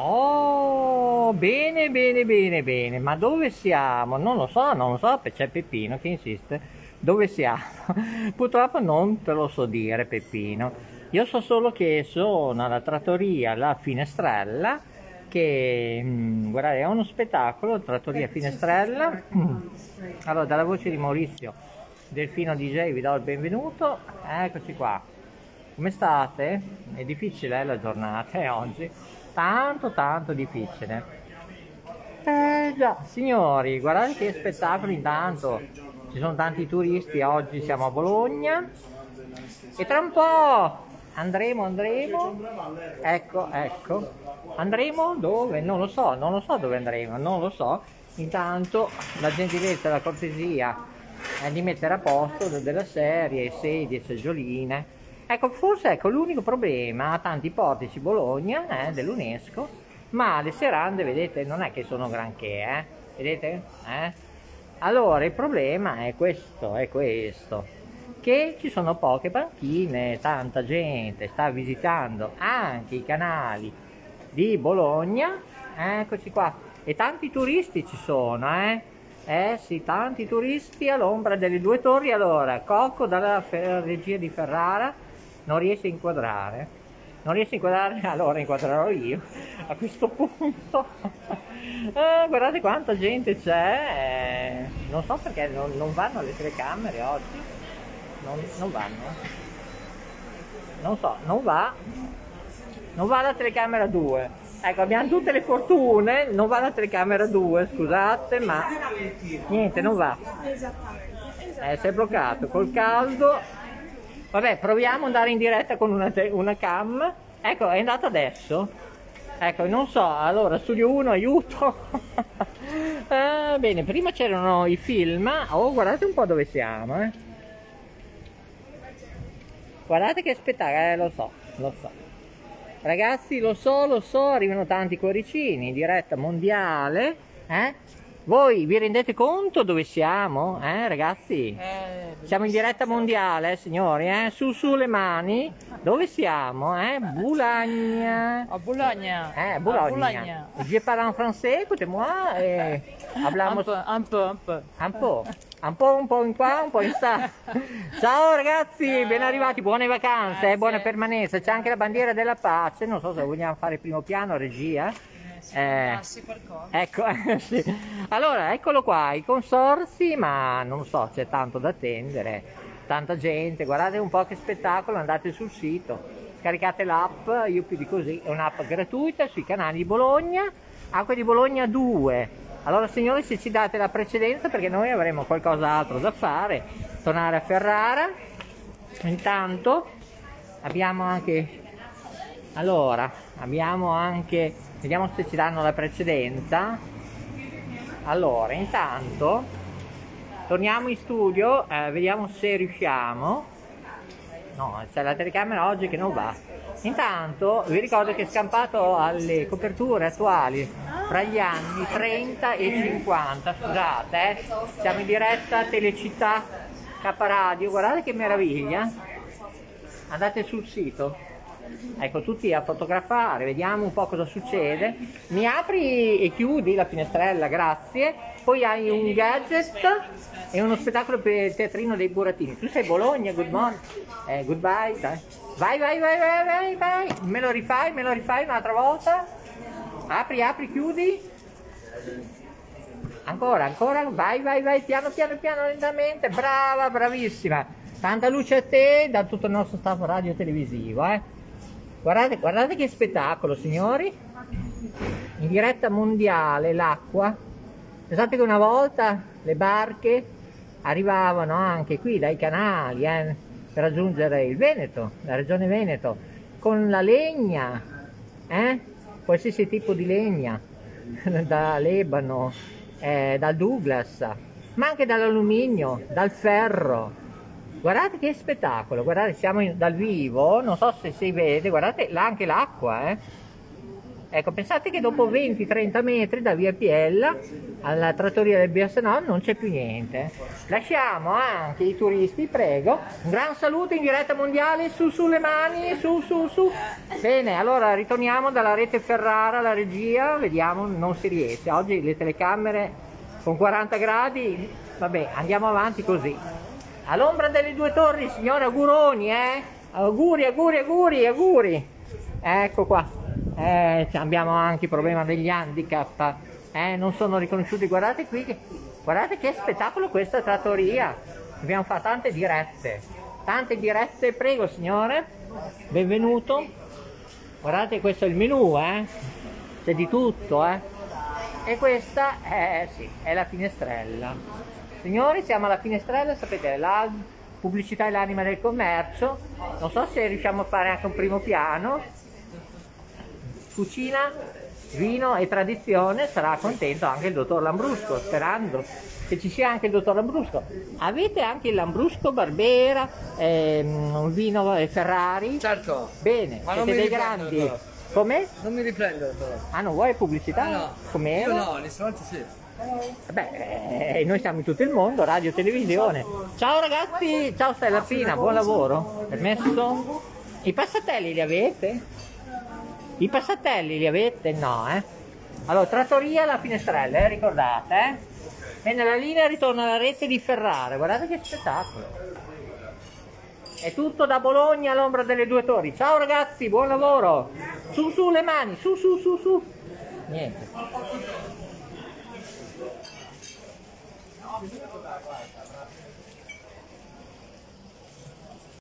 Oh, bene, bene, bene, bene. Ma dove siamo? Non lo so, non lo so, c'è Peppino che insiste. Dove siamo? Purtroppo non te lo so dire, Peppino. Io so solo che sono alla trattoria La Finestrella, che mh, guardate, è uno spettacolo, Trattoria Finestrella. Allora, dalla voce di Maurizio Delfino DJ vi do il benvenuto. Eccoci qua. Come state? È difficile eh, la giornata eh, oggi? Tanto tanto difficile. Eh già, signori, guardate che spettacolo intanto. Ci sono tanti turisti, oggi siamo a Bologna. E tra un po' andremo, andremo. Ecco, ecco. Andremo dove? Non lo so, non lo so dove andremo, non lo so. Intanto la gentilezza e la cortesia è di mettere a posto della serie, sedie, seggioline Ecco, forse ecco, l'unico problema a tanti portici Bologna eh, dell'UNESCO, ma le serande, vedete, non è che sono granché, eh? Vedete? Eh? Allora, il problema è questo, è questo, che ci sono poche banchine, tanta gente sta visitando anche i canali di Bologna, eccoci qua, e tanti turisti ci sono, eh? Eh sì, tanti turisti all'ombra delle due torri. Allora, Cocco dalla regia di Ferrara non riesce a inquadrare. Non riesce a inquadrare allora inquadrerò io. A questo punto eh, guardate quanta gente c'è. Eh, non so perché non, non, vanno le telecamere oggi. Non, non vanno. Non so non va. Non va la telecamera 2 ecco abbiamo tutte le fortune. Non va la telecamera 2 scusate ma niente non va. Eh, si è bloccato. Col caldo Vabbè, proviamo ad andare in diretta con una, una cam. Ecco, è andata adesso. Ecco, non so, allora, studio 1, aiuto. ah, bene, prima c'erano i film. Oh, guardate un po' dove siamo, eh. Guardate che spettacolo, eh, lo so, lo so. Ragazzi, lo so, lo so, arrivano tanti cuoricini, diretta mondiale, eh? Voi vi rendete conto dove siamo, eh, ragazzi? Eh, siamo in diretta mondiale, signori, eh? Su, su le mani. Dove siamo, eh? Boulogne. A Boulogne. Eh, Boulogne. Boulogne. Je parle en français, écoutez-moi. Eh, hablamos... Un po', un po', un po'. Un po', un po' in qua, un po' in sta. Ciao ragazzi, ben arrivati, buone vacanze, eh, buona permanenza. C'è anche la bandiera della pace, non so se vogliamo fare primo piano, regia. Eh, ecco, sì. Allora, eccolo qua, i consorsi, ma non so, c'è tanto da attendere, tanta gente, guardate un po' che spettacolo, andate sul sito, scaricate l'app, io più di così, è un'app gratuita sui canali di Bologna, Acqua di Bologna 2. Allora signori se ci date la precedenza perché noi avremo qualcos'altro da fare, tornare a Ferrara, intanto abbiamo anche, allora, abbiamo anche vediamo se ci danno la precedenza. Allora intanto torniamo in studio eh, vediamo se riusciamo. No c'è la telecamera oggi che non va. Intanto vi ricordo che è scampato alle coperture attuali fra gli anni 30 e 50 scusate eh. siamo in diretta Telecittà K Radio. Guardate che meraviglia. Andate sul sito Ecco, tutti a fotografare, vediamo un po' cosa succede. Mi apri e chiudi la finestrella, grazie. Poi hai un gadget e uno spettacolo per il teatrino dei burattini. Tu sei Bologna, good morning. Eh, goodbye, dai. Vai, vai, vai, vai, vai, vai. Me lo rifai, me lo rifai un'altra volta. Apri, apri, chiudi. Ancora, ancora, vai, vai, vai, piano, piano, piano, lentamente. Brava, bravissima. Tanta luce a te da tutto il nostro staff radio televisivo, eh. Guardate, guardate che spettacolo, signori. In diretta mondiale l'acqua. Pensate che una volta le barche arrivavano anche qui dai canali eh, per raggiungere il Veneto, la regione Veneto, con la legna, eh? qualsiasi tipo di legna, da Lebano, eh, dal Douglas, ma anche dall'alluminio, dal ferro, Guardate che spettacolo, guardate siamo in, dal vivo, non so se si vede, guardate là anche l'acqua, eh. Ecco, pensate che dopo 20-30 metri da via Piella alla trattoria del Biasenò non c'è più niente. Lasciamo anche i turisti, prego. Un gran saluto in diretta mondiale, su su le mani, su su su. Bene, allora ritorniamo dalla rete Ferrara alla regia, vediamo, non si riesce. Oggi le telecamere con 40 gradi, vabbè, andiamo avanti così. All'ombra delle due torri, signore, auguroni, eh? Auguri, auguri, auguri, auguri. Ecco qua. Eh, abbiamo anche il problema degli handicap, eh, non sono riconosciuti. Guardate qui, guardate che spettacolo questa trattoria. Abbiamo fatto tante dirette, tante dirette. Prego signore, benvenuto. Guardate, questo è il menù, eh? C'è di tutto, eh? E questa è, sì, è la finestrella. Signori, siamo alla finestrella, sapete, la pubblicità è l'anima del commercio. Non so se riusciamo a fare anche un primo piano cucina, vino e tradizione sarà contento anche il dottor Lambrusco, sperando che ci sia anche il dottor Lambrusco. Avete anche il Lambrusco, Barbera, ehm, vino e Ferrari? Certo. Bene, Ma siete dei grandi. Come? Non mi riprendo però. Ah, non vuoi pubblicità? Ah, no. Com'era? Io no, nei ristoranti sì. Beh, eh, noi siamo in tutto il mondo, radio, televisione. Ciao ragazzi, ciao Stella Pina, buon lavoro. Permesso? I passatelli li avete? I passatelli li avete? No, eh? Allora, trattoria alla finestrella, eh? ricordate, eh? E nella linea ritorna la rete di Ferrara, guardate che spettacolo. È tutto da Bologna all'ombra delle due torri. Ciao ragazzi, buon lavoro. Su su le mani, su su su su. Niente.